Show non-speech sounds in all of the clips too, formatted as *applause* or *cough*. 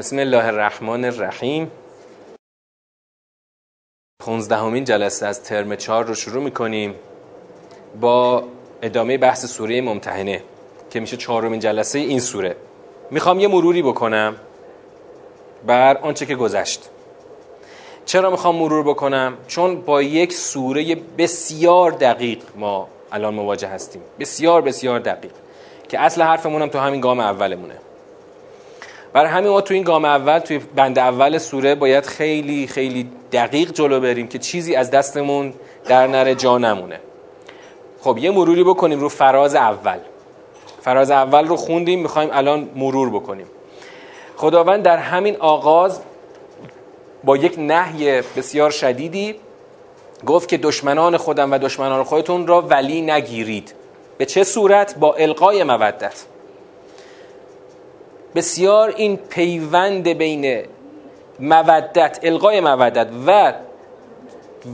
بسم الله الرحمن الرحیم. خونزدهمین جلسه از ترم چهار رو شروع می‌کنیم. با ادامه بحث سوره ممتحنه که میشه چهارمین جلسه این سوره. می‌خوام یه مروری بکنم بر آنچه که گذشت. چرا می‌خوام مرور بکنم؟ چون با یک سوره بسیار دقیق ما الان مواجه هستیم. بسیار بسیار دقیق. که اصل حرفمون هم تو همین گام اولمونه. برای همین ما تو این گام اول توی بند اول سوره باید خیلی خیلی دقیق جلو بریم که چیزی از دستمون در نره جا نمونه. خب یه مروری بکنیم رو فراز اول. فراز اول رو خوندیم می‌خوایم الان مرور بکنیم. خداوند در همین آغاز با یک نهی بسیار شدیدی گفت که دشمنان خودم و دشمنان خودتون را ولی نگیرید. به چه صورت؟ با القای مودت. بسیار این پیوند بین مودت القای مودت و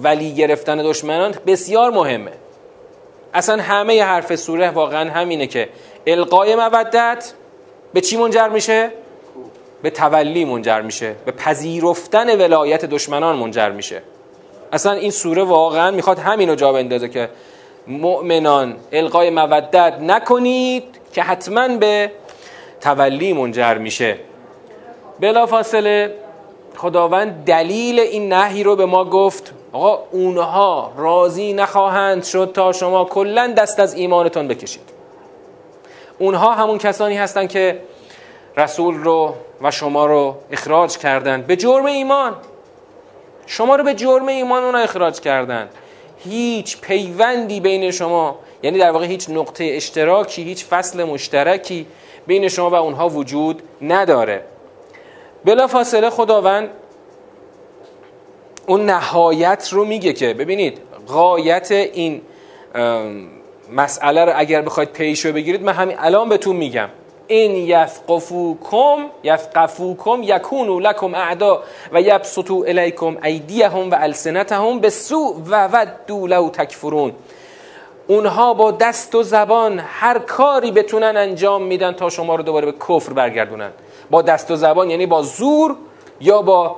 ولی گرفتن دشمنان بسیار مهمه اصلا همه حرف سوره واقعا همینه که القای مودت به چی منجر میشه؟ به تولی منجر میشه به پذیرفتن ولایت دشمنان منجر میشه اصلا این سوره واقعا می‌خواد همینو جا بندازه که مؤمنان القای مودت نکنید که حتما به تولی منجر میشه. بلا فاصله خداوند دلیل این نهی رو به ما گفت. آقا اونها راضی نخواهند شد تا شما کلا دست از ایمانتون بکشید. اونها همون کسانی هستند که رسول رو و شما رو اخراج کردند. به جرم ایمان. شما رو به جرم ایمان اونا اخراج کردند. هیچ پیوندی بین شما یعنی در واقع هیچ نقطه اشتراکی هیچ فصل مشترکی بین شما و اونها وجود نداره. بلا فاصله خداوند اون نهایت رو میگه که ببینید غایت این مسئله رو اگر بخواید پیش رو بگیرید من همین الان بهتون میگم. این یثقفوکم یثقفوکم یکونو لکم اعدا و یبسطو الیکم ایدیهم و السنتهم به سوء و ودو لو تکفرون. اونها با دست و زبان هر کاری بتونن انجام میدن تا شما رو دوباره به کفر برگردونن. با دست و زبان یعنی با زور یا با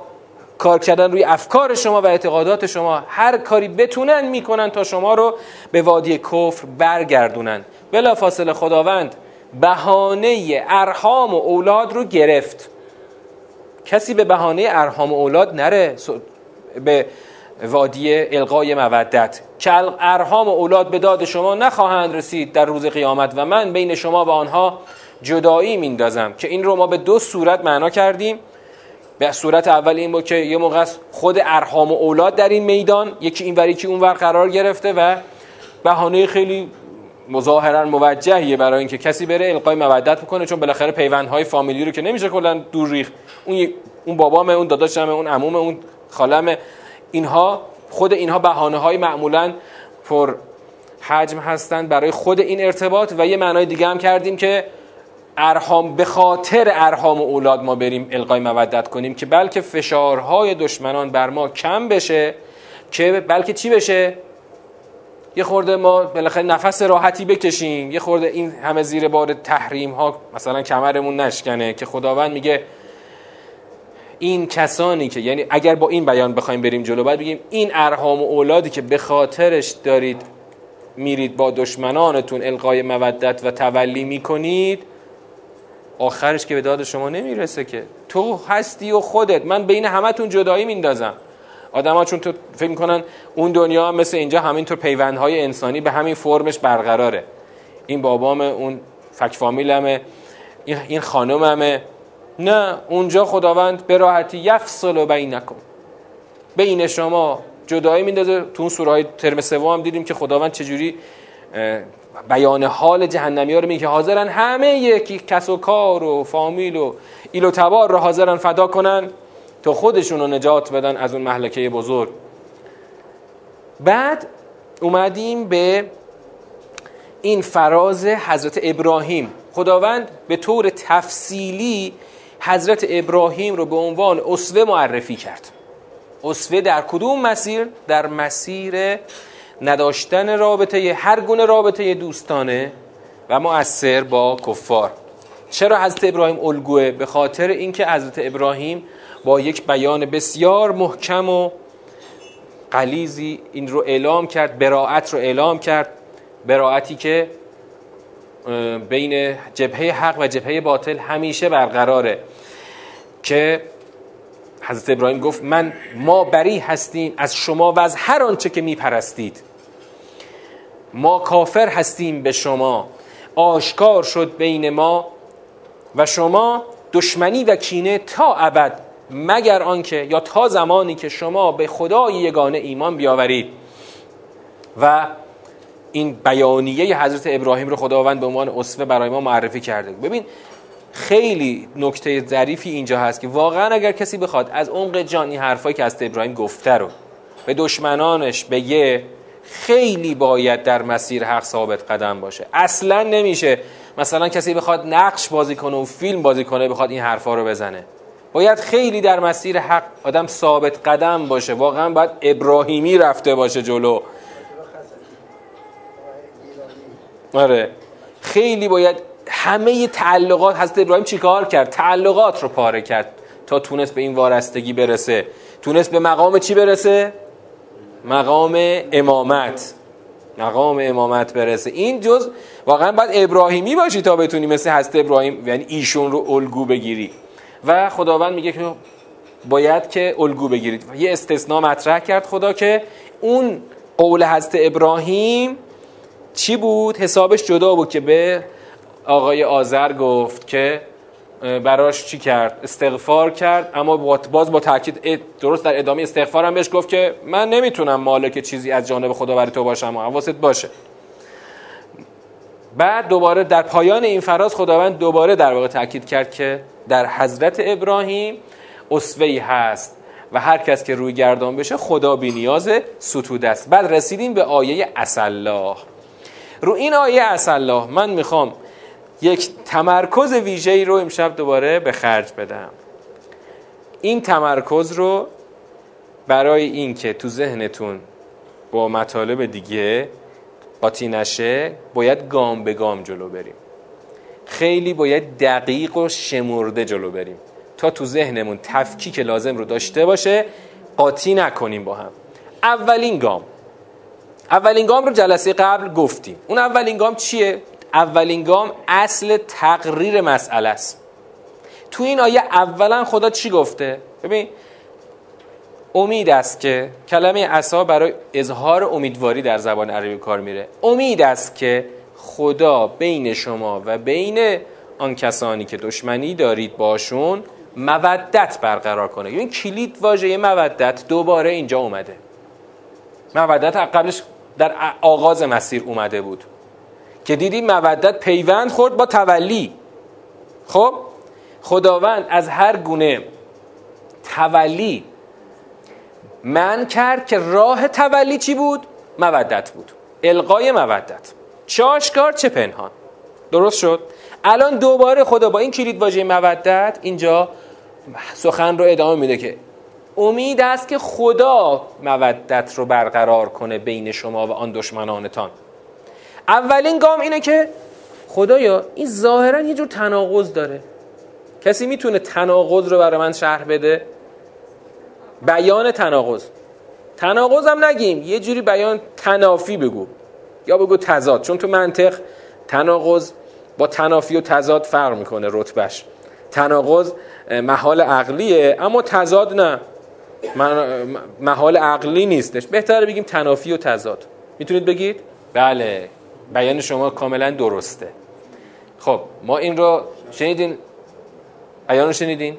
کار کردن روی افکار شما و اعتقادات شما. هر کاری بتونن می‌کنن تا شما رو به وادی کفر برگردونن. بلا فاصله خداوند بهانه ارهام و اولاد رو گرفت. کسی به بهانه ارهام و اولاد نره به وادی القای مودت. که ارهام و اولاد به داد شما نخواهند رسید در روز قیامت و من بین شما و آنها جدایی میندازم که این رو ما به دو صورت معنا کردیم. به صورت اول این بود که یه موقع خود ارهام و اولاد در این میدان یکی این که اون ور قرار گرفته و بهانه خیلی مظاهرا موجهیه برای اینکه کسی بره القای مودت بکنه چون بالاخره پیوندهای فامیلی رو که نمیشه کلا دور ریخ اون اون بابامه اون داداشمه اون عمومه اون خالمه. اینها خود اینها بهانه های معمولا پر حجم هستند برای خود این ارتباط و یه معنای دیگه هم کردیم که ارهام به خاطر ارهام و اولاد ما بریم القای مودت کنیم که بلکه فشارهای دشمنان بر ما کم بشه که بلکه چی بشه؟ یه خورده ما بالاخره نفس راحتی بکشیم. یه خورده این همه زیر بار تحریم ها مثلا کمرمون نشکنه که خداوند میگه این کسانی که یعنی اگر با این بیان بخوایم بریم جلو باید بگیم این ارهام و اولادی که به خاطرش دارید میرید با دشمنانتون القای مودت و تولی می‌کنید آخرش که به داد شما نمی‌رسه که. تو هستی و خودت. من بین همتون جدایی میندازم. آدما چون تو فکر کنن اون دنیا مثل اینجا همینطور پیوندهای انسانی به همین فرمش برقراره. این بابامه اون فک فامیلمه این خانوممه. نه اونجا خداوند به راحتی یفصل و بینکم. بین شما جدایی میندازه. تو اون سوره های ترم سوم هم دیدیم که خداوند چجوری بیان حال جهنمی ها رو میگه. حاضرن همه یکی کس و کار و فامیل و ایل و تبار رو حاضرن فدا کنن تا خودشون رو نجات بدن از اون محلکه بزرگ. بعد اومدیم به این فراز حضرت ابراهیم. خداوند به طور تفصیلی حضرت ابراهیم رو به عنوان اسوه معرفی کرد. اسوه در کدوم مسیر؟ در مسیر نداشتن رابطه هر گونه رابطه دوستانه و مؤثر با کفار. چرا حضرت ابراهیم الگوه؟ به خاطر اینکه حضرت ابراهیم با یک بیان بسیار محکم و قلیزی این رو اعلام کرد براعت رو اعلام کرد براعتی که بین جبهه حق و جبهه باطل همیشه برقراره. که حضرت ابراهیم گفت من ما بری هستیم از شما و از هر آنچه که میپرستید. ما کافر هستیم به شما آشکار شد بین ما و شما دشمنی و کینه تا ابد مگر آنکه یا تا زمانی که شما به خدای یگانه ایمان بیاورید. و این بیانیه حضرت ابراهیم رو خداوند به عنوان اسوه برای ما معرفی کرده. ببین خیلی نکته ظریفی اینجا هست که واقعا اگر کسی بخواد از عمق جان این حرفایی که حضرت ابراهیم گفته رو به دشمنانش بگه خیلی باید در مسیر حق ثابت قدم باشه. اصلا نمیشه مثلا کسی بخواد نقش بازی کنه و فیلم بازی کنه بخواد این حرفا رو بزنه. باید خیلی در مسیر حق آدم ثابت قدم باشه. واقعا باید ابراهیمی رفته باشه جلو. آره. خیلی باید همه تعلقات حضرت ابراهیم چیکار کرد؟ تعلقات رو پاره کرد تا تونست به این وارستگی برسه. تونست به مقام چی برسه؟ مقام امامت. مقام امامت برسه. این جز واقعا باید ابراهیمی باشی تا بتونی مثل حضرت ابراهیم یعنی ایشون رو الگو بگیری. و خداوند میگه که باید که الگو بگیرید. یه استثناء مطرح کرد خدا که اون قول حضرت ابراهیم چی بود؟ حسابش جدا بود که به آقای آذر گفت که براش چی کرد؟ استغفار کرد اما باز با تاکید درست در ادامه استغفار هم بهش گفت که من نمی‌تونم مالک چیزی از جانب خدا برای تو باشم و حواست باشه. بعد دوباره در پایان این فراز خداوند دوباره در واقع تاکید کرد که در حضرت ابراهیم اسوه‌ای هست و هر کس که روی گردان بشه خدا بی نیاز ستود است. بعد رسیدیم به آیه الله رو این آیه الله من می‌خوام یک تمرکز ویژه‌ای رو امشب دوباره به خرج بدم. این تمرکز رو برای اینکه تو ذهنتون با مطالب دیگه قاطی نشه باید گام به گام جلو بریم. خیلی باید دقیق و شمرده جلو بریم تا تو ذهنمون تفکیک لازم رو داشته باشه قاطی نکنیم با هم. اولین گام. اولین گام رو جلسه قبل گفتیم. اون اولین گام چیه؟ اولین گام اصل تقریر مسئله است. تو این آیه اولا خدا چی گفته؟ ببین امید است که کلمه عصا برای اظهار امیدواری در زبان عربی کار میره. امید است که خدا بین شما و بین آن کسانی که دشمنی دارید باشون مودت برقرار کنه. این کلید واژه مودت دوباره اینجا اومده. مودت قبلش در آغاز مسیر اومده بود. که دیدی مودت پیوند خورد با تولی. خب؟ خداوند از هر گونه تولی من کرد که راه تولی چی بود؟ مودت بود. القای مودت. چه آشکار چه پنهان. درست شد؟ الان دوباره خدا با این کلید واژه مودت اینجا سخن رو ادامه میده که امید است که خدا مودت رو برقرار کنه بین شما و آن دشمنانتان. اولین گام اینه که خدایا این ظاهرا یه جور تناقض داره. کسی می‌تونه تناقض رو برای من شرح بده؟ بیان تناقض. تناقض هم نگیم یه جوری بیان تنافی بگو. یا بگو تضاد چون تو منطق تناقض با تنافی و تضاد فرق می‌کنه رتبش تناقض محال عقلیه اما تضاد نه. محال عقلی نیستش. بهتره بگیم تنافی و تضاد. می‌تونید بگید؟ بله. بیان شما کاملا درسته. خب ما این رو شنیدین؟ بیان رو شنیدین؟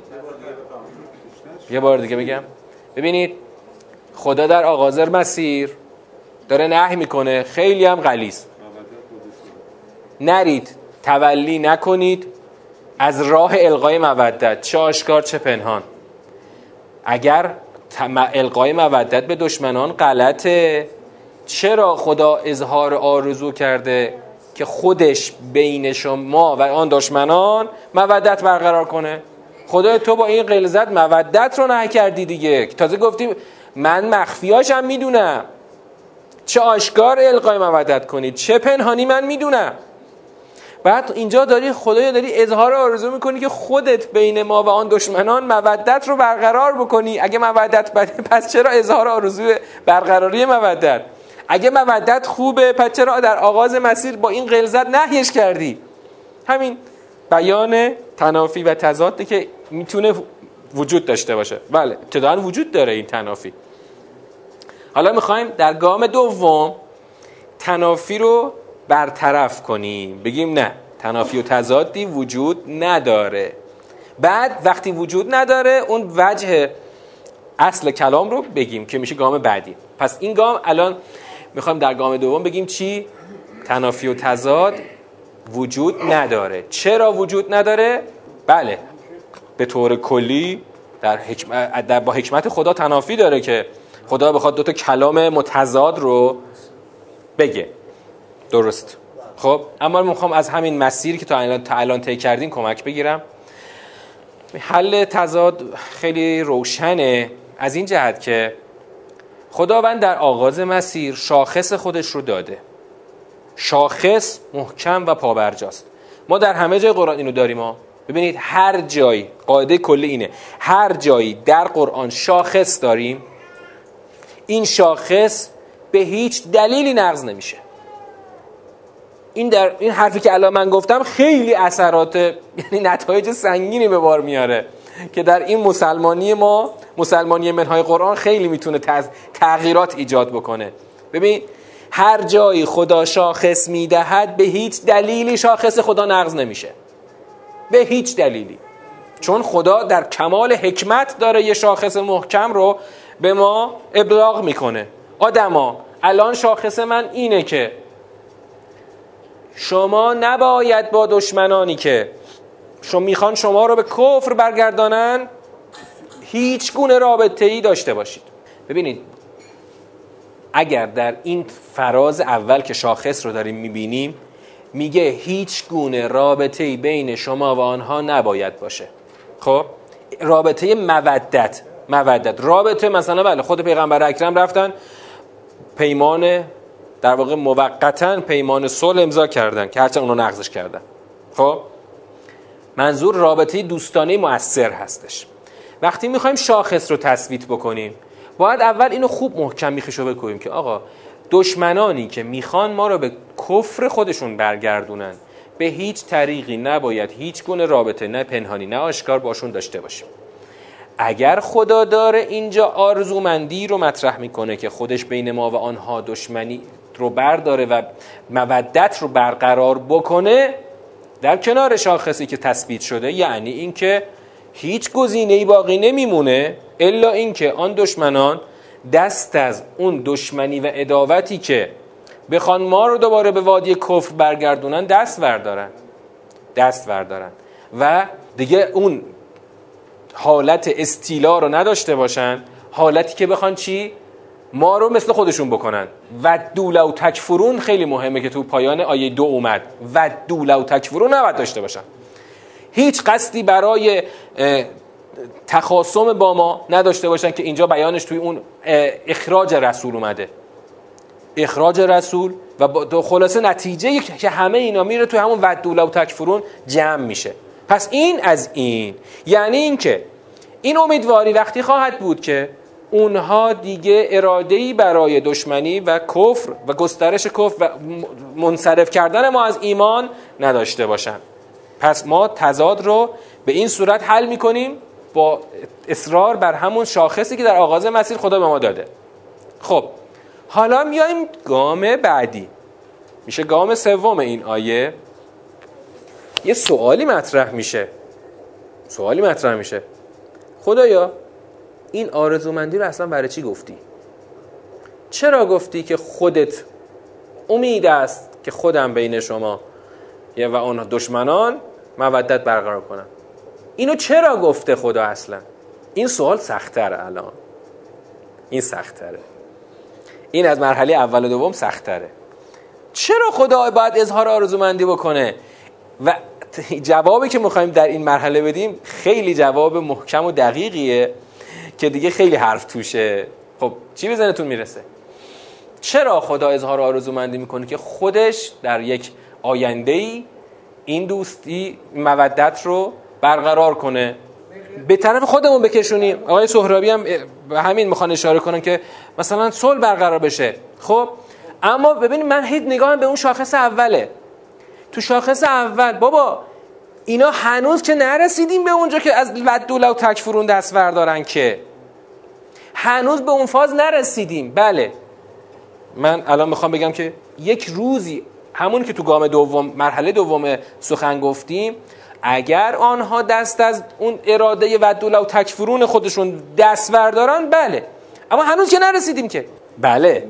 یه بار دیگه بگم ببینید خدا در آغازر مسیر داره نهی می‌کنه. خیلی هم غلیظ. نرید تولی نکنید. از راه القای مودت چه آشکار چه پنهان. اگر القای مودت به دشمنان غلطه چرا خدا اظهار آرزو کرده که خودش بین شما و آن دشمنان مودت برقرار کنه؟ خدای تو با این غلظت مودت رو نه کردی دیگه. تازه گفتیم من مخفیاشم می‌دونم. چه آشکار القای مودت کنید چه پنهانی من می‌دونم. بعد اینجا داری خدایا داری اظهار آرزو می‌کنی که خودت بین ما و آن دشمنان مودت رو برقرار بکنی. اگه مودت بده پس چرا اظهار آرزو برقراری مودت؟ اگه مودت خوبه پس چرا در آغاز مسیر با این غلظت نهیش کردی؟ همین بیان تنافی و تضاده که می‌تونه وجود داشته باشه. بله ابتداعا وجود داره این تنافی. حالا می‌خوایم در گام دوم تنافی رو برطرف کنیم. بگیم نه تنافی و تضادی وجود نداره. بعد وقتی وجود نداره اون وجه اصل کلام رو بگیم که میشه گام بعدی. پس این گام الان می‌خوایم در گام دوم بگیم چی؟ تنافی و تضاد وجود نداره. چرا وجود نداره؟ بله. به طور کلی در, حکمت در با حکمت خدا تنافی داره که خدا بخواد دو تا کلام متضاد رو بگه. درست. خب اما می‌خوام از همین مسیری که تا الان تا الان طی کردیم کمک بگیرم. حل تضاد خیلی روشنه. از این جهت که خداوند در آغاز مسیر شاخص خودش رو داده. شاخص محکم و پابرجاست. ما در همه جای قرآن اینو داریم ها. ببینید هر جایی قاعده کلی اینه. هر جایی در قرآن شاخص داریم این شاخص به هیچ دلیلی نقض نمیشه. این در این حرفی که الان من گفتم خیلی اثرات یعنی نتایج سنگینی به بار میاره. که در این مسلمانی ما مسلمانی منهای قرآن خیلی می‌تونه تغییرات ایجاد بکنه. ببین هر جایی خدا شاخص می‌دهد به هیچ دلیلی شاخص خدا نقض نمیشه. به هیچ دلیلی. چون خدا در کمال حکمت داره یه شاخص محکم رو به ما ابلاغ می‌کنه. آدما الان شاخص من اینه که شما نباید با دشمنانی که شما می‌خوان شما رو به کفر برگردانن هیچ گونه رابطه ای داشته باشید. ببینید اگر در این فراز اول که شاخص رو داریم می‌بینیم میگه هیچ گونه رابطه ای بین شما و آنها نباید باشه. خب؟ رابطه مودت مودت. رابطه مثلا بله خود پیغمبر اکرم رفتن پیمان در واقع موقتا پیمان صلح امضا کردن که هرچند اونو نقضش کردن. خب؟ منظور رابطه دوستانه مؤثر هستش. وقتی می‌خوایم شاخص رو تثبیت بکنیم باید اول اینو خوب محکم میخیشو بکنیم که آقا دشمنانی که می‌خوان ما رو به کفر خودشون برگردونن. به هیچ طریقی نباید هیچ گونه رابطه نه پنهانی نه آشکار باشون داشته باشیم. اگر خدا داره اینجا آرزومندی رو مطرح می‌کنه که خودش بین ما و آنها دشمنی رو برداره و مودت رو برقرار بکنه در کنار شاخصی که تثبیت شده یعنی اینکه هیچ گزینه باقی نمیمونه الا اینکه آن دشمنان دست از اون دشمنی و اداوتی که بخوان ما رو دوباره به وادی کفر برگردونن دست بردارن دست بردارن و دیگه اون حالت استیلا رو نداشته باشن. حالتی که بخوان چی؟ ما رو مثل خودشون بکنن. و دولو تکفرون خیلی مهمه که تو پایان آیه دو اومد. و دولو تکفرون نباید داشته باشن. هیچ قصدی برای تخاصم با ما نداشته باشن که اینجا بیانش توی اون اخراج رسول اومده. اخراج رسول و خلاصه نتیجه که همه اینا میره توی همون ودولا و تکفرون جمع میشه. پس این از این. یعنی اینکه این امیدواری وقتی خواهد بود که اونها دیگه ارادهی برای دشمنی و کفر و گسترش کفر و منصرف کردن ما از ایمان نداشته باشن پس ما تضاد رو به این صورت حل می‌کنیم با اصرار بر همون شاخصی که در آغاز مسیر خدا به ما داده. خب حالا میایم گام بعدی. میشه گام سوم این آیه. یه سوالی مطرح میشه. سوالی مطرح میشه. خدایا این آرزومندی رو اصلا برای چی گفتی؟ چرا گفتی که خودت امید است که خودم بین شما و اون دشمنان مودت برقرار کنم اینو چرا گفته خدا اصلا؟ این سوال سختره الان. این سختره این از مرحله اول و دوم سختره چرا خدا باید اظهار آرزومندی بکنه؟ و جوابی که می‌خوایم در این مرحله بدیم خیلی جواب محکم و دقیقیه. که دیگه خیلی حرف توشه. خب چی به ذهنتون می‌رسه؟ چرا خدا اظهار آرزومندی می‌کنه که خودش در یک آینده ای این دوستی مودت رو برقرار کنه؟ به طرف خودمون بکشونیم. آقای سهرابی هم به همین می‌خوان اشاره کنن که مثلا صلح برقرار بشه. خب اما ببینید من هیچ نگاهم به اون شاخص اوله. تو شاخص اول بابا اینا هنوز که نرسیدیم به اونجا که از ودوله و تکفرون دست بردارن که. هنوز به اون فاز نرسیدیم. بله. من الان می‌خوام بگم که یک روزی همون که تو گام دوم مرحله دوم سخن گفتیم اگر آنها دست از اون اراده و دوله و تکفرون خودشون دست بردارن بله. اما هنوز که نرسیدیم که. بله.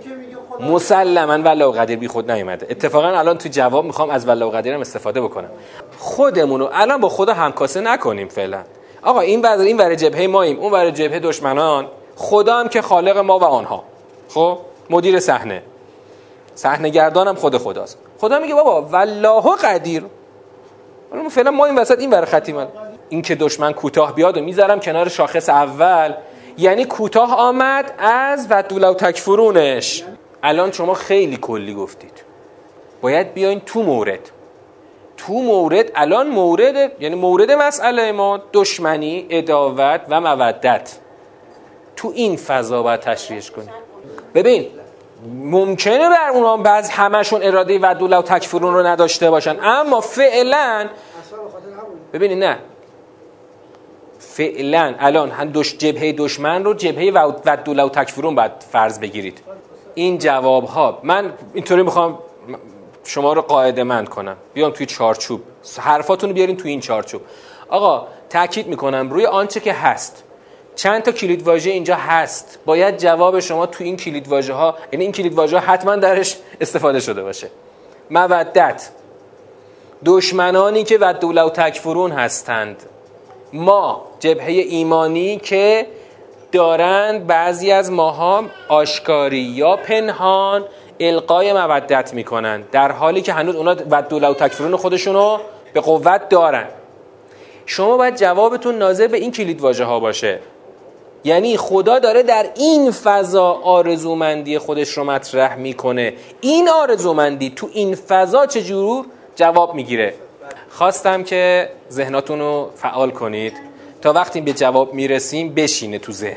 مسلما ولو قدیر بی خود نیومده. اتفاقا الان تو جواب می‌خوام از ولو قدیر هم استفاده بکنم. خودمونو الان با خدا همکاسه نکنیم فعلا. آقا این ور این ور جبهه ماییم اون ور جبهه دشمنان. خدا هم که خالق ما و آنها. خب؟ مدیر صحنه. صحنه گردانم خود خداست. خدا میگه بابا والله قدیر. فعلا ما این وسط این ور خطی این که دشمن کوتاه بیاد و می‌ذارم کنار شاخص اول. یعنی کوتاه آمد از و و تکفرونش. الان شما خیلی کلی گفتید. باید بیاین تو مورد. تو مورد الان مورد یعنی مورد مسئله ما دشمنی اداوت و مودت. تو این فضا باید تشریحش کنیم ببین ممکنه بر اونا بعض همشون اراده و دوله و تکفرون رو نداشته باشن اما فعلا ببینید نه. فعلا الان هم دش جبهه دشمن رو جبهه و دوله و تکفرون باید فرض بگیرید. این جواب ها من اینطوری می‌خوام شما رو قاعده مند کنم. بیام توی چارچوب. حرفاتون رو بیارین توی این چارچوب. آقا تاکید می‌کنم روی آنچه که هست چند تا کلید واژه اینجا هست. باید جواب شما تو این کلید واژه ها یعنی این کلید واژه ها حتما درش استفاده شده باشه. مودت. دشمنانی که و دوله و تکفرون هستند. ما جبهه ایمانی که دارند بعضی از ماها آشکاری یا پنهان القای مودت می‌کنن در حالی که هنوز اونا و دوله و تکفرون خودشونو به قوت دارن. شما باید جوابتون ناظر به این کلید واژه ها باشه. یعنی خدا داره در این فضا آرزومندی خودش رو مطرح می‌کنه. این آرزومندی تو این فضا چجور جواب می‌گیره. خواستم که ذهناتون رو فعال کنید. تا وقتی به جواب می‌رسیم بشینه تو ذهن.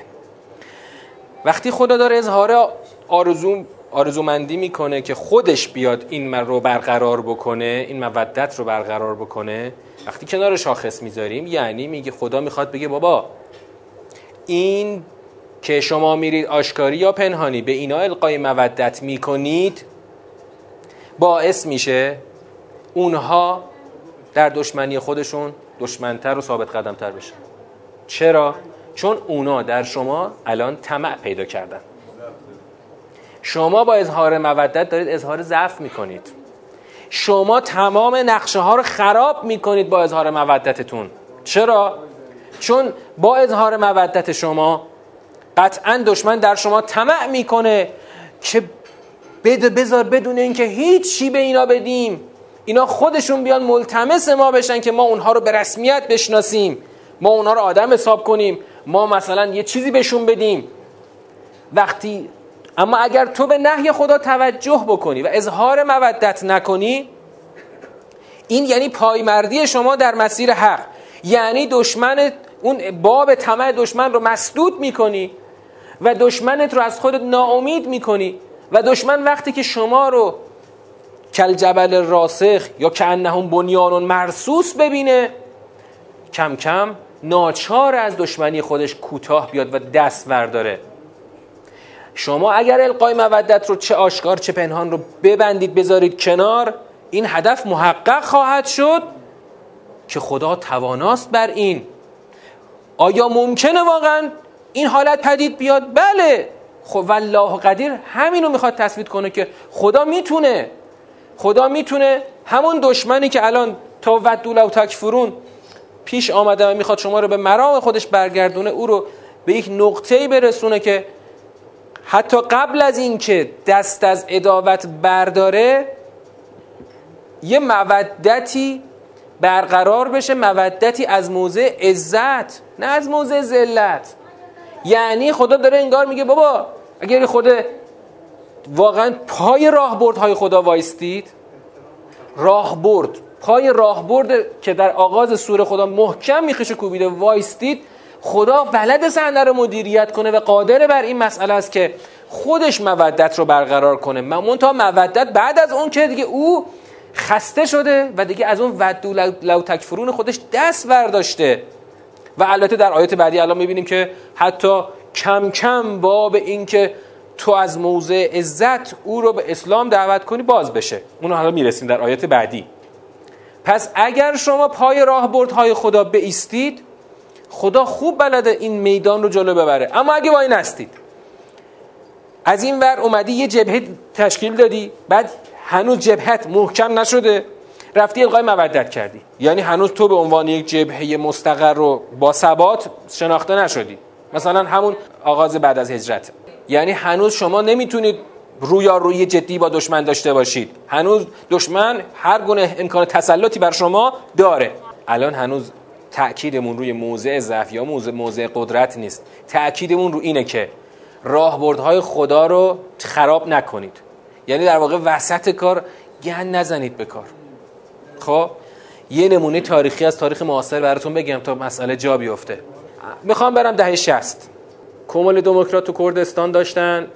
وقتی خدا داره اظهار آرزو آرزومندی می‌کنه که خودش بیاد این رو برقرار بکنه این مودت رو برقرار بکنه وقتی کنار شاخص می‌ذاریم یعنی میگه خدا می‌خواد بگه بابا این که شما میرید آشکاری یا پنهانی به اینا القای مودت می‌کنید باعث میشه اونها در دشمنی خودشون دشمنتر و ثابت قدمتر بشن چرا؟ چون اونا در شما الان طمع پیدا کردن شما با اظهار مودت دارید اظهار ضعف می‌کنید شما تمام نقشه ها رو خراب می‌کنید با اظهار مودتتون چرا؟ چون با اظهار مودت شما قطعا دشمن در شما طمع می‌کنه که بده بذار بدون اینکه هیچی به اینا بدیم. اینا خودشون بیان ملتمس ما بشن که ما اونها رو به رسمیت بشناسیم. ما اونها رو آدم حساب کنیم. ما مثلا یه چیزی بهشون بدیم. وقتی اما اگر تو به نهی خدا توجه بکنی و اظهار مودت نکنی این یعنی پایمردی شما در مسیر حق. یعنی دشمن اون باب طمع دشمن رو مسدود می‌کنی و دشمنت رو از خودت ناامید می‌کنی و دشمن وقتی که شما رو کل جبل راسخ یا که انهم بنیان مرسوس ببینه کم کم ناچار از دشمنی خودش کوتاه بیاد و دست ورداره شما اگر القای مودت رو چه آشکار چه پنهان رو ببندید بذارید کنار این هدف محقق خواهد شد که خدا تواناست بر این آیا ممکنه واقعا این حالت پدید بیاد؟ بله. خب والله قدیر همینو می‌خواد تثبیت کنه که خدا می‌تونه. خدا می‌تونه همون دشمنی که الان تا ودول و تکفرون پیش آمده و می‌خواد شما رو به مرام خودش برگردونه او رو به یک نقطه‌ای برسونه که حتی قبل از اینکه دست از اداوت برداره یه مودتی برقرار بشه مودتی از موضع عزت نه از موضع ذلت. یعنی خدا داره انگار میگه بابا اگر خود واقعا پای راه های خدا وایستید راه برد پای راهبرد که در آغاز سوره خدا محکم میخش کوبیده وایستید خدا بلد صحنه رو مدیریت کنه و قادر بر این مسئله است که خودش مودت رو برقرار کنه. منتها مودت بعد از اون که دیگه او خسته شده و دیگه از اون ودو لو تکفرون خودش دست برداشته. و البته در آیات بعدی الان می‌بینیم که حتی کم کم باب این که تو از موضع عزت او رو به اسلام دعوت کنی باز بشه. اونو حالا می‌رسیم در آیات بعدی. پس اگر شما پای راهبردهای خدا بیستید خدا خوب بلده این میدان رو جلو ببره. اما اگه با این هستید از این ور اومدی یه جبهه تشکیل دادی بعد هنوز جبهت محکم نشده. رفتی القای مودت کردی. یعنی هنوز تو به عنوان یک جبهه مستقر رو با ثبات شناخته نشدی. مثلا همون آغاز بعد از هجرت. یعنی هنوز شما نمی‌تونید روی جدی با دشمن داشته باشید. هنوز دشمن هر گونه امکان تسلطی بر شما داره. الان هنوز تأکیدمون روی موضع ضعف یا موضع موضع قدرت نیست. تأکیدمون رو اینه که راهبردهای خدا رو خراب نکنید. یعنی در واقع وسط کار گند نزنید به کار. خب یه نمونه تاریخی از تاریخ معاصر براتون بگم تا مسئله جا بیفته. می‌خوام برم دهه 60 کمال دموکرات تو کردستان داشتن.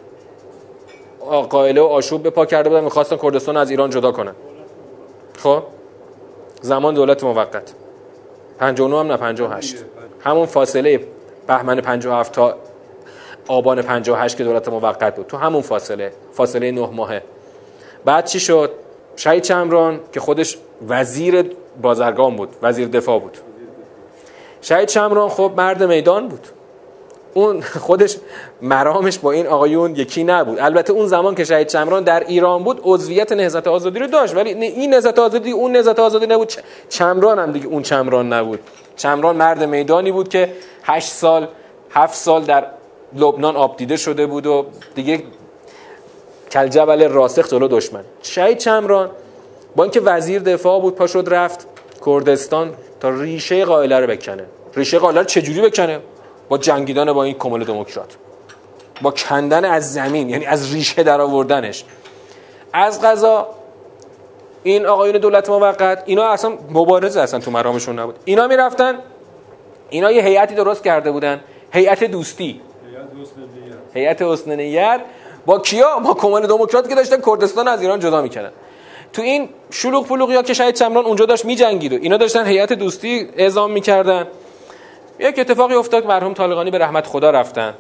قائله و آشوب به پا کرده بودن می‌خواستن کردستان از ایران جدا کنن. خب؟ زمان دولت موقت. 59 هم نه 58 همون فاصله بهمن 57 تا آبان 58 که دولت موقت بود. تو همون فاصله فاصله 9 ماهه. بعد چی شد؟ شهید چمران که خودش وزیر بازرگان بود وزیر دفاع بود. شهید چمران خب مرد میدان بود. اون *laughs* خودش مرامش با این آقایون یکی نبود. البته اون زمان که شهید چمران در ایران بود عضویت نهضت آزادی رو داشت. ولی این نهضت آزادی اون نهضت آزادی نبود. چمران هم دیگه اون چمران نبود. چمران مرد میدانی بود که هشت سال هفت سال در لبنان آب دیده شده بود و دیگه کلجبل راسخ جلو دشمن. شهید چمران با اینکه وزیر دفاع بود پا شد رفت کردستان تا ریشه قائله رو بکنه. ریشه قائله رو چجوری بکنه؟ با جنگیدن با این کمال دموکرات. با کندن از زمین یعنی از ریشه در آوردنش. از غذا این آقایون دولت موقت اینا اصلا مبارزه اصلا تو مرامشون نبود. اینا می‌رفتن اینا یه هیئتی درست کرده بودن. هیئت دوستی. هیئت حسن با کیا؟ با کمال دموکرات که داشتن کردستان از ایران جدا می‌کنن تو این شلوغ پلوغ یا که شاید چمران اونجا داشت میجنگید و اینا داشتن هیئت دوستی اعزام می‌کردن. یک اتفاقی افتاد که مرحوم طالقانی به رحمت خدا رفتن.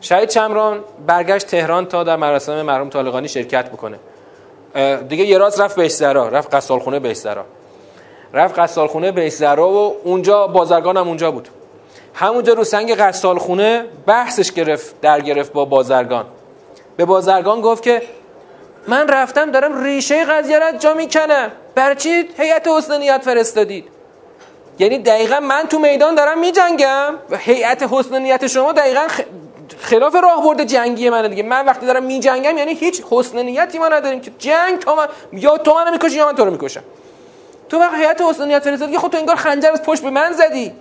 شهید چمران برگشت تهران تا در مراسم مرحوم طالقانی شرکت بکنه. دیگه یه راست رفت بهشترا رفت قصالخونه بهشترا رفت قصالخونه بهشترا و اونجا بازرگان هم اونجا بود. همونجا رو سنگ قصالخونه بحثش گرفت در گرفت با بازرگان. به بازرگان گفت که من رفتم دارم ریشه قضیه را جا می‌کنم. برای چی هیئت حسن نیت فرستادید؟ یعنی دقیقا من تو میدان دارم میجنگم؟ و هیئت حسن نیت شما دقیقا خلاف راهبرد جنگی منه دیگه. من وقتی دارم میجنگم یعنی هیچ حسن نیتی ما نداریم که جنگ تا من یا تو منو می‌کشی یا من تو رو می‌کشم. تو وقتی هیئت حسن نیت فرستادی خود تو انگار خنجر از پشت به من زدی.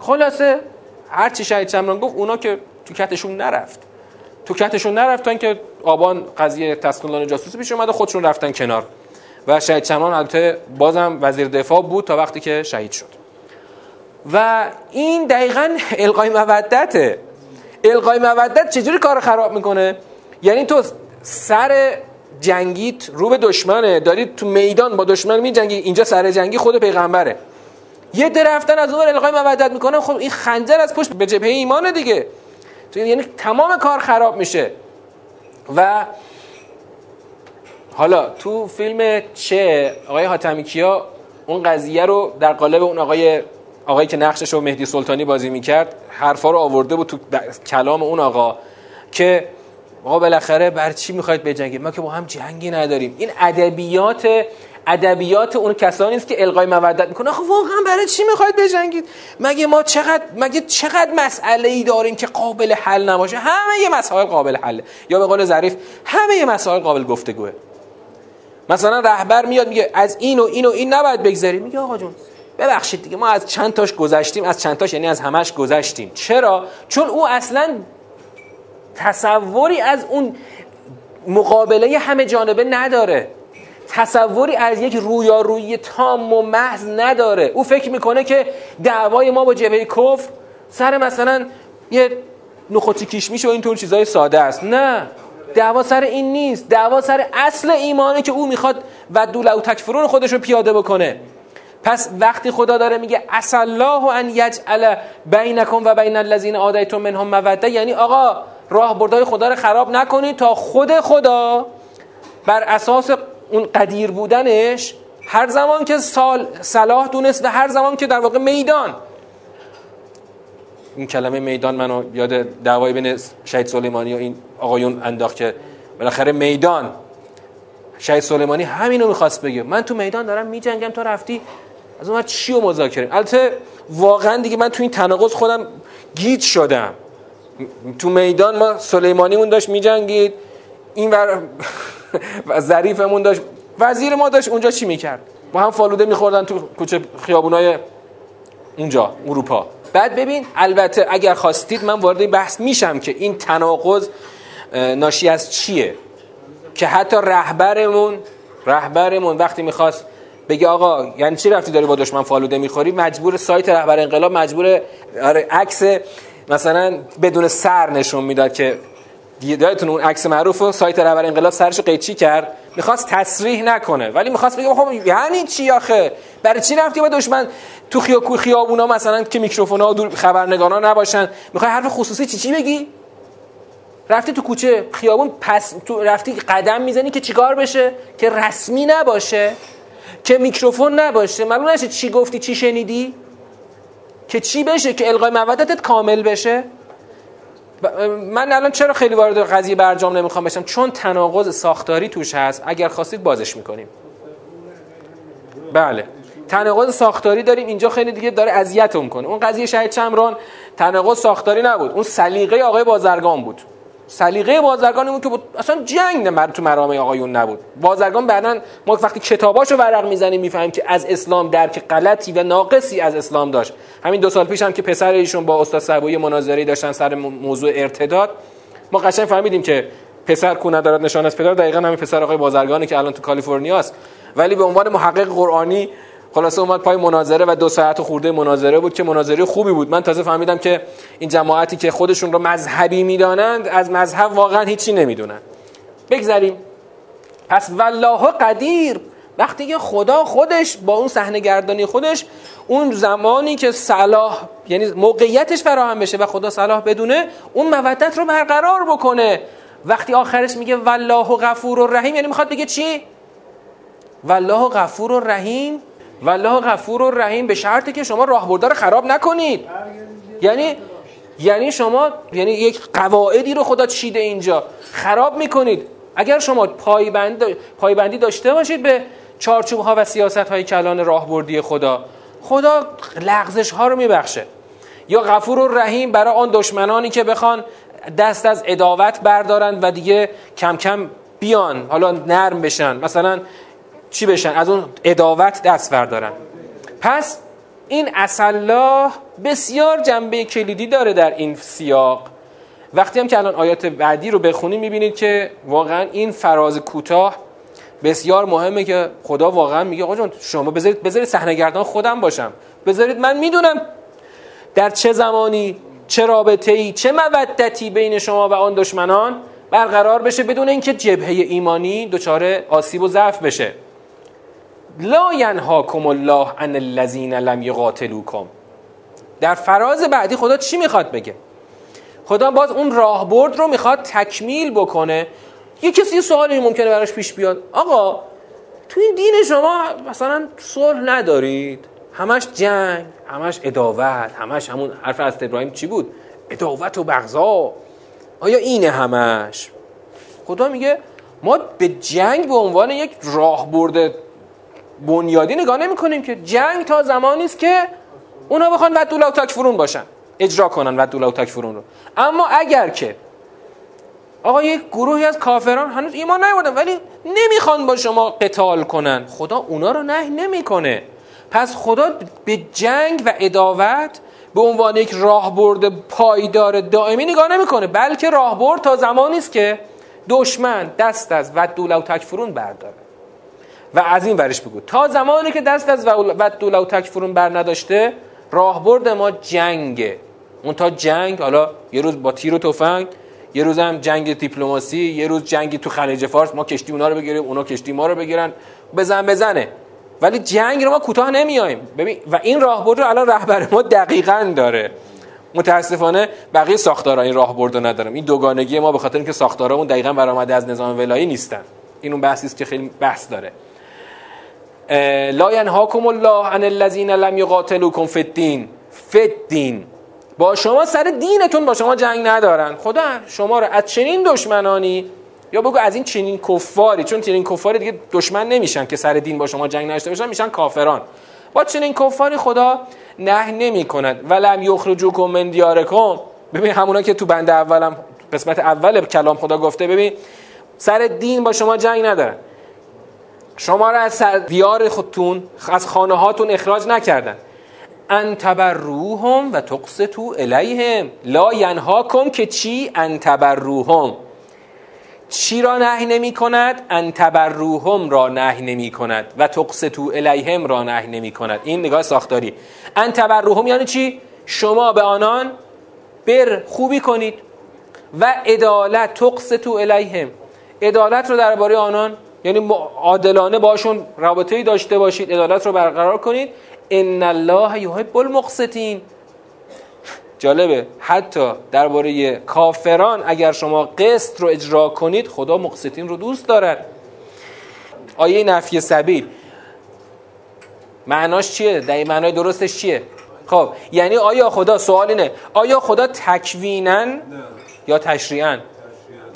خلاصه هر چی شهید چمران گفت اونا که تو کتشون نرفت. تو کتشون نرفتن که آبان قضیه تسخیران جاسوسی پیش اومده خودشون رفتن کنار. و شهید چمران البته بازم وزیر دفاع بود تا وقتی که شهید شد. و این دقیقا القای مودته. القای مودت چجوری کار خراب می‌کنه؟ یعنی تو سر جنگیت رو به دشمنه. داری تو میدان با دشمن میجنگی اینجا سر جنگی خود پیغمبره. یه درفتن از اون القای مودت می‌کنه خب این خنجر از پشت به جبهه ایمانه دیگه. یعنی تمام کار خراب میشه. و حالا تو فیلم چه آقای حاتمی کیا اون قضیه رو در قالب اون آقای آقایی که نقشش رو مهدی سلطانی بازی می‌کرد حرفا رو آورده بود تو کلام اون آقا که آقا بالاخره بر چی می‌خواید بجنگید؟ ما که با هم جنگی نداریم. این ادبیات ادبیات اون کسانی است که القای مودت می‌کنه. آخه واقعا برای چی می‌خواید بجنگید؟ مگه ما چقدر مگه چقدر مسئله ای داریم که قابل حل نباشه؟ همه یه مسائل قابل حله. یا به قول ظریف همه یه مسائل قابل گفتگوه. مثلا رهبر میاد میگه از این و این و این نباید بگذاریم میگه آقا جون ببخشید دیگه ما از چند تاش گذشتیم از چند تاش یعنی از همش گذشتیم. چرا؟ چون او اصلا تصوری از اون مقابله همه جانبه نداره. تصوری از یک رویارویی تام و محض نداره. او فکر می‌کنه که دعوای ما با جبهه کفر سر مثلا یه نخوتی کشمیش و اینطور چیزای ساده است. نه. دعوا سر این نیست. دعوا سر اصل ایمانه که او می‌خواد و دولو تکفرون خودش رو پیاده بکنه. پس وقتی خدا داره میگه الله ان یجعل بینکم و بین الذین آدیتم منهم موده یعنی آقا راه بردای خدا رو خراب نکنید تا خود خدا بر اساس اون قدیر بودنش هر زمان که سال صلاح دونست و هر زمان که در واقع میدان. این کلمه میدان منو یاد دعوای بین شهید سلیمانی و این آقایون انداخت که بالاخره میدان. شهید سلیمانی همینو می‌خواست بگه. من تو میدان دارم میجنگم تو رفتی؟ از اون چی رو مذاکره؟ البته واقعا دیگه من تو این تناقض خودم گیج شدم. تو میدان ما سلیمانیمون داشت میجنگید. این ور *laughs* و ظریفمون داشت. وزیر ما داشت اونجا چی می‌کرد؟ با هم فالوده میخوردن تو کوچه خیابونای اونجا اروپا. بعد ببین البته اگر خواستید من وارد بحث میشم که این تناقض ناشی از چیه؟ که حتی رهبرمون رهبرمون وقتی می‌خواست بگه آقا یعنی چی رفتی داری با دشمن فالوده می‌خوری؟ مجبور سایت رهبر انقلاب مجبور آره عکس مثلا بدون سر نشون می‌داد که یادتون اون عکس معروف و سایت رهبر انقلاب سرشو قیچی کرد. می‌خواست تصریح نکنه. ولی می‌خواست بگه خب یعنی چی آخه؟ برای چی رفتی با دشمن؟ تو خیابون خیابونا مثلا که میکروفونا دور خبرنگارا نباشن. می‌خوای حرف خصوصی چی چی بگی؟ رفتی تو کوچه خیابون پس تو رفتی قدم می‌زنی که چیکار بشه؟ که رسمی نباشه. که میکروفون نباشه. معلوم نشه چی گفتی چی شنیدی؟ که چی بشه؟ که القای مودتت کامل بشه؟ من الان چرا خیلی وارد قضیه برجام نمی‌خوام بشم؟ چون تناقض ساختاری توش هست. اگر خواستید بازش می‌کنیم. بله. تناقض ساختاری داریم. اینجا خیلی دیگه داره اذیتم کنه. اون قضیه شهید چمران تناقض ساختاری نبود. اون سلیقه آقای بازرگان بود. سلیقه بازرگان بود که بود اصلا جنگ نه تو مرامه آقایون نبود. بازرگان بعدا ما وقتی کتاباشو ورق می‌زنیم می‌فهمیم که از اسلام درک غلطی و ناقصی از اسلام داشت. همین دو سال پیش هم که پسر ایشون با استاد سبوی مناظری داشتن سر موضوع ارتداد ما قشنگ فهمیدیم که پسر کو ندارد نشان از پدر. دقیقا همین پسر آقای بازرگانی که الان تو کالیفرنیا است. ولی به عنوان محقق قرآنی خلاصه اومد پای مناظره و دو ساعت خورده مناظره بود که مناظره خوبی بود. من تازه فهمیدم که این جماعتی که خودشون رو مذهبی می‌دانند از مذهب واقعا هیچی نمی‌دونن. بگذاریم پس والله قدیر. وقتی که خدا خودش با اون صحنه گردانی خودش اون زمانی که صلاح یعنی موقعیتش فراهم بشه و خدا صلاح بدونه اون مودت رو برقرار بکنه. وقتی آخرش میگه والله غفور و رحیم یعنی می‌خواد بگه چی؟ والله غفور و رحیم والله غفور و رحیم به شرطی که شما راهبردا رو خراب نکنید. یعنی یعنی شما یعنی یک قواعدی رو خدا چیده اینجا. خراب می‌کنید. اگر شما پایبند پایبندی داشته باشید به چارچوب ها و سیاست های کلان راهبردی خدا. خدا لغزش ها رو میبخشه. یا غفور و رحیم برای آن دشمنانی که بخوان دست از اداوت بردارن و دیگه کم کم بیان. حالا نرم بشن. مثلا چی بشن؟ از اون اداوت دست بردارن. پس این اصلاح بسیار جنبه کلیدی داره در این سیاق. وقتی هم که الان آیات بعدی رو بخونیم می‌بینید که واقعا این فراز کوتاه بسیار مهمه که خدا واقعا میگه آقا جون شما بذارید بذارید صحنه خودم باشم. بذارید من می‌دونم در چه زمانی چه رابطه ای چه مودتی بین شما و آن دشمنان برقرار بشه بدون اینکه جبهه ایمانی دچار آسیب و ضعف بشه. لا ینهاکم الله عن الذین لم یقاتلوکم. در فراز بعدی خدا چی می‌خواد بگه؟ خدا باز اون راهبرد رو می‌خواد تکمیل بکنه. یه کسی یه سوالی ممکنه براش پیش بیاد. آقا توی دین شما مثلا صلح ندارید. همش جنگ همش اداوت همش همون حرف از ابراهیم چی بود؟ اداوت و بغضا. آیا اینه همش؟ خدا میگه ما به جنگ به عنوان یک راهبرد بنیادی نگاه نمی کنیم که جنگ تا زمانی است که اونا بخوان و دولا تکفرون باشن. اجرا کنن و دولا تکفرون رو. اما اگر که آقا یک گروهی از کافران هنوز ایمان نیوردن ولی نمی‌خوان با شما قتال کنن. خدا اونا رو نه نمی‌کنه. پس خدا به جنگ و اداوت به عنوان یک راهبرد پایدار دائمی نگاه نمی‌کنه. بلکه راهبرد تا زمانی است که دشمن دست از و دولا تکفرون برداره. و از این ورش بگو. تا زمانی که دست از و دولو تکفرون بر نداشته راهبرد ما جنگه اون تا جنگ حالا یه روز با تیر و تفنگ یه روز هم جنگ دیپلماسی یه روز جنگی تو خلیج فارس. ما کشتی اونا رو بگیریم اونا کشتی ما رو بگیرن. بزن بزنه. ولی جنگ رو ما کوتاه نمیایم. ببین و این راهبرد رو الان رهبر ما دقیقا داره. متاسفانه بقیه ساختارها این راهبرد رو ندارم. این دوگانگی ما به خاطر اینکه ساختارامون دقیقا برآمده از نظام ولایی نیستن. این اون بحثی است که خیلی بحث داره. لا ینهاکم الله عن الذین لم یقاتلوکم فی الدین. فی الدین. با شما سر دینتون با شما جنگ ندارن. خدا شما رو از چنین دشمنانی یا بگو از این چنین کفاری چون چنین کفاری دیگه دشمن نمیشن که سر دین با شما جنگ نشته باشن میشن کافران. با چنین کفاری خدا نه نمی کند ولم یخرجوکم من دیارکم. ببین همونا که تو بند اولم قسمت اول کلام خدا گفته ببین سر دین با شما جنگ ندارن. شما را از دیار خودتون از خانه هاتون اخراج نکردن. ان تبروهم و تقسطوا الیهم. لا ینهاکم که چی؟ ان تبروهم چی را نهی نمی کند؟ ان تبروهم را نهی نمی کند و تقسطوا الیهم را نهی نمی کند. این نگاه ساختاری. ان تبروهم یعنی چی؟ شما به آنان بر خوبی کنید و عدالت تقسطوا الیهم. عدالت رو درباره آنان یعنی عادلانه باشون رابطه‌ای داشته باشید عدالت رو برقرار کنید ان الله یحب المقسطین جالبه حتی درباره کافران اگر شما قسط رو اجرا کنید خدا مقسطین رو دوست دارد آیه نفی سبیل معناش چیه؟ در معنای درستش چیه؟ خب یعنی آیا خدا سوال اینه آیا خدا تکوینن یا تشریعن؟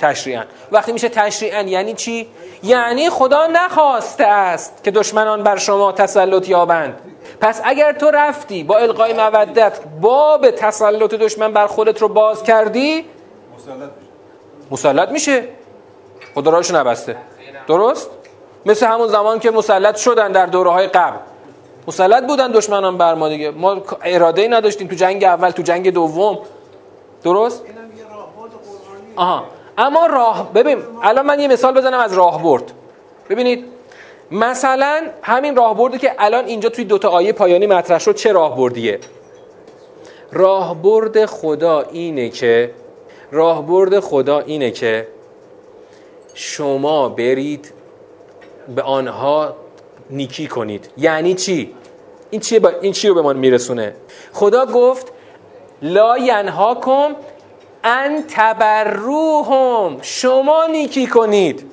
تشریعن وقتی میشه تشریعن یعنی چی؟ یعنی خدا نخواسته است که دشمنان بر شما تسلط یابند. پس اگر تو رفتی با القای مودت باب تسلط دشمن بر خودت رو باز کردی مسلط میشه. خدا راهشو نبسته. درست؟ مثل همون زمان که مسلط شدن در دوره های قبل. مسلط بودن دشمنان بر ما دیگه. ما اراده ای نداشتیم تو جنگ اول تو جنگ دوم. درست؟ آها. اما راه ببین الان من یه مثال بزنم از راهبرد ببینید مثلا همین راهبردی که الان اینجا توی دوتا آیه پایانی مطرح شد چه راهبردیه راهبرد خدا اینه که راهبرد خدا اینه که شما برید به آنها نیکی کنید. یعنی چی؟ این چی این چی رو به ما میرسونه؟ خدا گفت لا ینهاکم ان تبروهم شما نیکی کنید.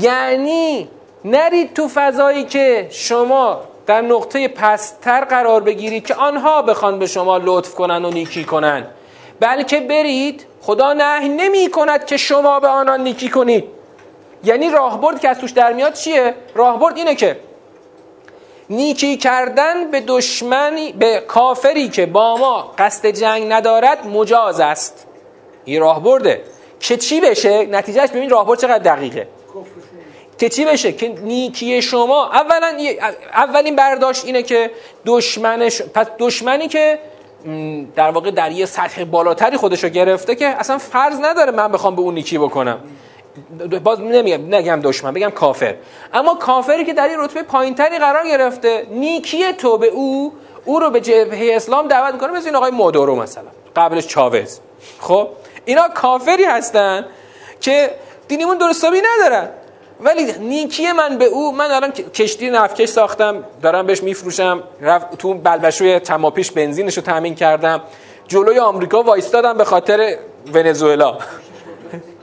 یعنی نرید تو فضایی که شما در نقطه پستر قرار بگیرید که آنها بخوان به شما لطف کنن و نیکی کنن. بلکه برید خدا نه نمی کند که شما به آنان نیکی کنید. یعنی راهبرد که از توش در میاد چیه؟ راهبرد اینه که نیکی کردن به دشمنی به کافری که با ما قصد جنگ ندارد مجاز است. این راهبرده که چی بشه؟ نتیجهش ببین راهبرد چقدر دقیقه. که چی بشه؟ که نیکی شما اولا اولین برداشت اینه که دشمنش پس دشمنی که در واقع در یه سطح بالاتری خودشو گرفته که اصلا فرض نداره من بخوام به اون نیکی بکنم. باز نمیگم نگم دشمن بگم کافر. اما کافری که در این رتبه پایینتری قرار گرفته نیکی تو به او او رو به جبهه اسلام دعوت می‌کنه مثل این آقای مادورو مثلا قبلش چاوز. خب اینا کافری هستن که دینیمون درستابی ندارن. ولی نیکی من به او من الان کشتی نفکش ساختم دارم بهش میفروشم رفت تو بلبشوی تماپیش بنزینش رو تامین کردم جلوی آمریکا وایستادم به خاطر ونزوئلا.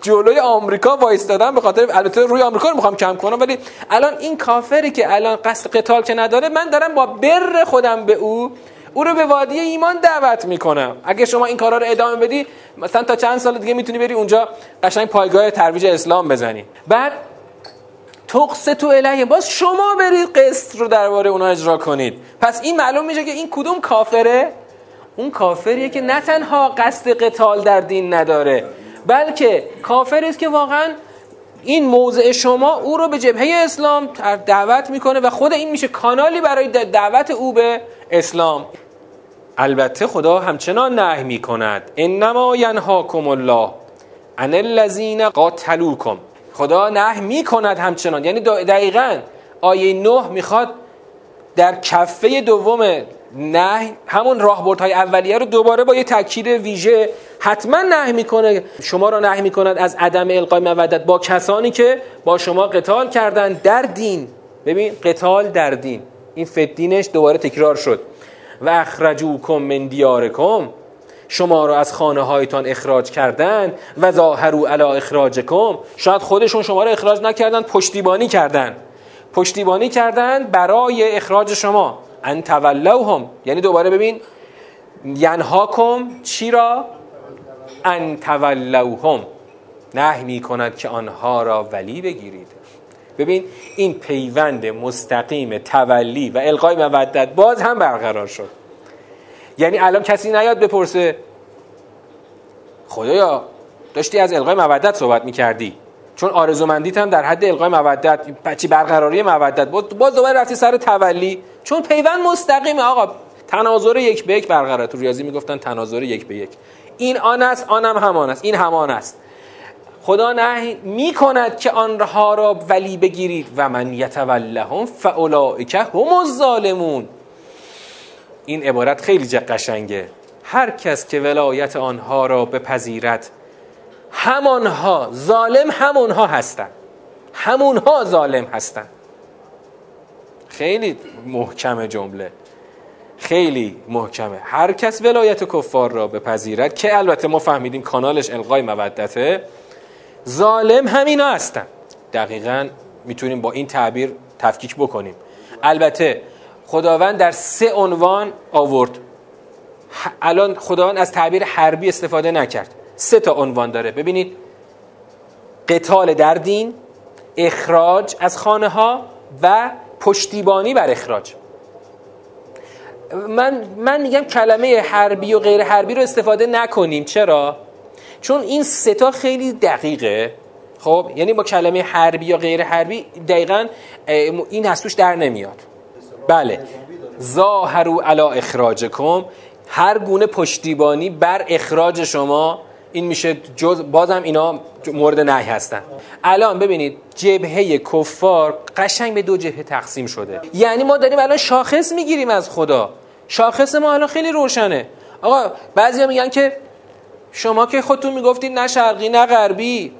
جلوی آمریکا وایستادم به خاطر البته روی آمریکا رو می‌خوام کم کنم ولی الان این کافری که الان قصد قتال که نداره من دارم با بر خودم به او او رو به وادی ایمان دعوت می‌کنم. اگه شما این کارا رو ادامه بدی مثلا تا چند سال دیگه می‌تونی بری اونجا قشنگ پایگاه ترویج اسلام بزنی. بعد تو الیه باز شما برید قسط رو درباره اونا اجرا کنید. پس این معلوم میشه که این کدوم کافره؟ اون کافریه که نه تنها قصد قتال در دین نداره بلکه کافر است که واقعا این موضع شما او رو به جبهه اسلام دعوت می‌کنه و خود این میشه کانالی برای دعوت او به اسلام. البته خدا همچنان نهی می‌کند. انما ینهاکم الله عن الذین قاتلوکم. خدا نه می‌کند همچنان. یعنی دقیقا آیه نه می‌خواد در کفه دوم نه همون راهبردهای اولیه رو دوباره با یه تاکید ویژه حتما نه می‌کنه. شما را نه می‌کند از عدم القای مودت با کسانی که با شما قتال کردن در دین. ببین قتال در دین. این فدینش دوباره تکرار شد. و اخرجوکم من دیارکم. شما را از خانه هایتان اخراج کردن. و ظاهروا علی اخراجکم. شاید خودشون شما را اخراج نکردن پشتیبانی کردن. پشتیبانی کردن برای اخراج شما. ان تولوهم یعنی دوباره ببین. ینهاکم چی را؟ ان تولوهم نه می کند که آنها را ولی بگیرید. ببین این پیوند مستقیم تولی و القای مودت باز هم برقرار شد. یعنی الان کسی نیاد بپرسه خدایا داشتی از القای مودت صحبت می‌کردی؟ چون آرزومندیت هم در حد القای مودت بچی برقراری مودت باز دوباره رفتی سر تولی. چون پیوند مستقیمه. آقا تناظر یک به یک برقرار تو ریاضی می‌گفتن تناظر یک به یک. این آن است آنم همان است. این همان است. خدا نه می کند که آنها را ولی بگیرید. و من یتولهم فاولئک هم الظالمون. این عبارت خیلی قشنگه. هر کس که ولایت آنها را بپذیرد همانها ظالم همونها هستند. همونها ظالم هستند. خیلی محکم جمله. خیلی محکمه. هر کس ولایت کفار را بپذیرد که البته ما فهمیدیم کانالش القای مودته ظالم همینا هستن. دقیقا می‌تونیم با این تعبیر تفکیک بکنیم. البته خداوند در سه عنوان آورد. الان خداوند از تعبیر حربی استفاده نکرد. سه تا عنوان داره. ببینید. قتال در دین اخراج از خانه ها و پشتیبانی بر اخراج. من, من میگم کلمه حربی و غیر حربی رو استفاده نکنیم. چرا؟ چون این ستا خیلی دقیقه. خب یعنی با کلمه حربی یا غیر حربی دقیقا این هستوش در نمیاد. بله. ظاهرو علا اخراجکم. هر گونه پشتیبانی بر اخراج شما این میشه جز بازم اینا مورد نهی هستن. الان ببینید جبهه کفار قشنگ به دو جبهه تقسیم شده. یعنی ما داریم الان شاخص می‌گیریم از خدا. شاخص ما الان خیلی روشنه. آقا بعضیا میگن که شما که خودتون می‌گفتید نه شرقی نه غربی.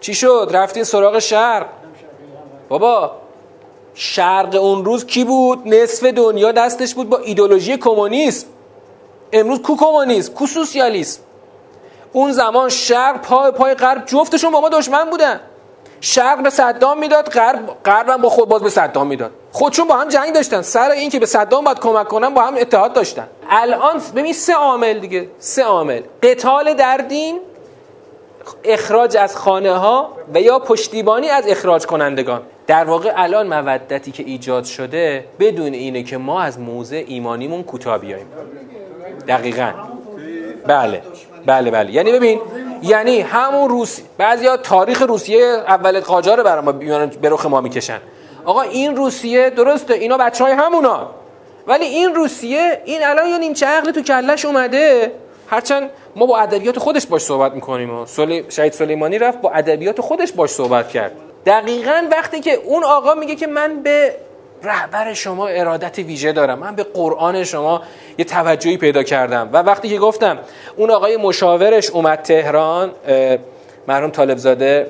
چی شد؟ رفتین سراغ شرق. بابا شرق اون روز کی بود؟ نصف دنیا دستش بود با ایدولوژی کمونیسم. امروز کو کمونیسم؟ کو سوسیالیسم؟ اون زمان شرق پای پای غرب جفتشون با ما دشمن بودن. شرق به صدام می‌داد غرب غرب با خود باز به صدام می‌داد. خودشون با هم جنگ داشتن. سر این که به صدام باید کمک کنن با هم اتحاد داشتن. الان ببین سه عامل دیگه. سه عامل. قتال در دین اخراج از خانه ها و یا پشتیبانی از اخراج کنندگان. در واقع الان مودتی که ایجاد شده بدون اینه که ما از موضع ایمانیمون کوتاه بیایم دقیقا. بله. بله بله. یعنی ببین یعنی همون روسی بعضیا تاریخ روسیه اول قاجار برای ما به رخ ما می‌کشن. آقا این روسیه درسته اینا بچه های همونا. ولی این روسیه این الان یه نیمچه عقل تو کلش اومده. هرچند ما با ادبیات خودش باش صحبت می‌کنیم. سلی... شهید سلیمانی رفت با ادبیات خودش باش صحبت کرد. دقیقا وقتی که اون آقا میگه که من به رهبر شما ارادت ویژه دارم. من به قرآن شما یه توجهی پیدا کردم. و وقتی که گفتم اون آقای مشاورش اومد تهران مرحوم طالبزاده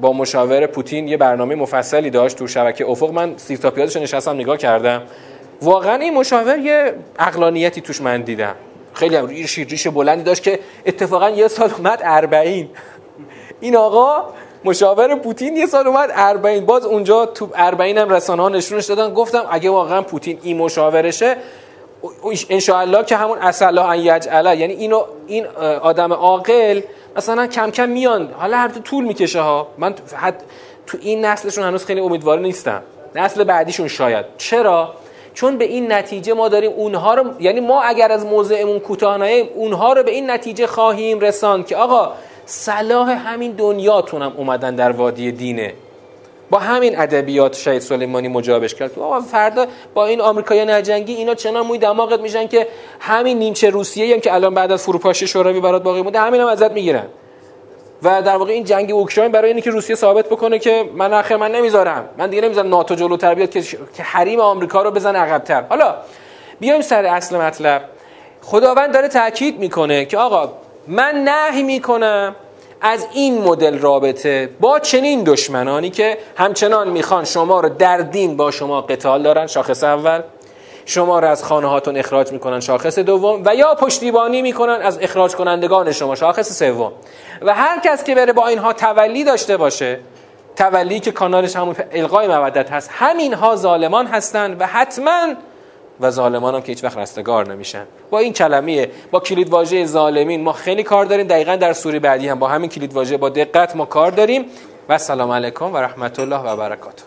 با مشاور پوتین یه برنامه مفصلی داشت تو شبکه افق. من سیرتاپیادش نشستم نگاه کردم. واقعا این مشاور یه اقلانیتی توش من دیدم. خیلی هم ریش ریش بلندی داشت که اتفاقا یه سال اومد اربعین. این آقا مشاور پوتین یه سال اومد اربعین. باز اونجا تو اربعین هم رسانه ها نشونش دادن. گفتم اگه واقعا پوتین این مشاورشه انشاءالله که همون اصلا ان یجعله یعنی اینو این آدم عاقل مثلا کم کم میان. حالا هر طول می‌کشه ها. من حد تو این نسلشون هنوز خیلی امیدوار نیستم. نسل بعدیشون شاید. چرا؟ چون به این نتیجه ما داریم اونها رو یعنی ما اگر از موضعمون کوتاه اونها رو به این نتیجه خواهیم رساند که آقا صلاح همین دنیاتونم اومدن در وادی دینه. با همین ادبیات شهید سلیمانی مجابش کرد. آقا فردا با این آمریکایی نجنگی اینا چنان موی دماغت میشن که همین نیمچه روسیه هم که الان بعد از فروپاشی شوروی برات باقی مونده همین هم ازت می‌گیرن. و در واقع این جنگ اوکراین برای اینکه روسیه ثابت بکنه که من آخر من نمی‌ذارم. من دیگه نمی‌ذارم ناتو جلوتر بیاد که که حریم آمریکا رو بزن عقبتر. حالا بیایم سر اصل مطلب. خداوند داره تاکید می‌کنه که آقا من نهی می‌کنم از این مدل رابطه با چنین دشمنانی که همچنان می‌خوان شما رو در دین با شما قتال دارن شاخص اول. شما رو از خانه هاتون اخراج می‌کنن شاخص دوم. و یا پشتیبانی می‌کنن از اخراج کنندگان شما شاخص سوم. و هر کس که بره با اینها تولی داشته باشه تولی که کانالش همون القای مودت هست همین ها ظالمان هستند و حتما و ظالمان هم که هیچ وقت رستگار نمیشن. با این کلمه با کلید واژه ظالمین ما خیلی کار داریم. دقیقا در سوری بعدی هم با همین کلید واژه با دقت ما کار داریم. و سلام علیکم و رحمت الله و برکاته.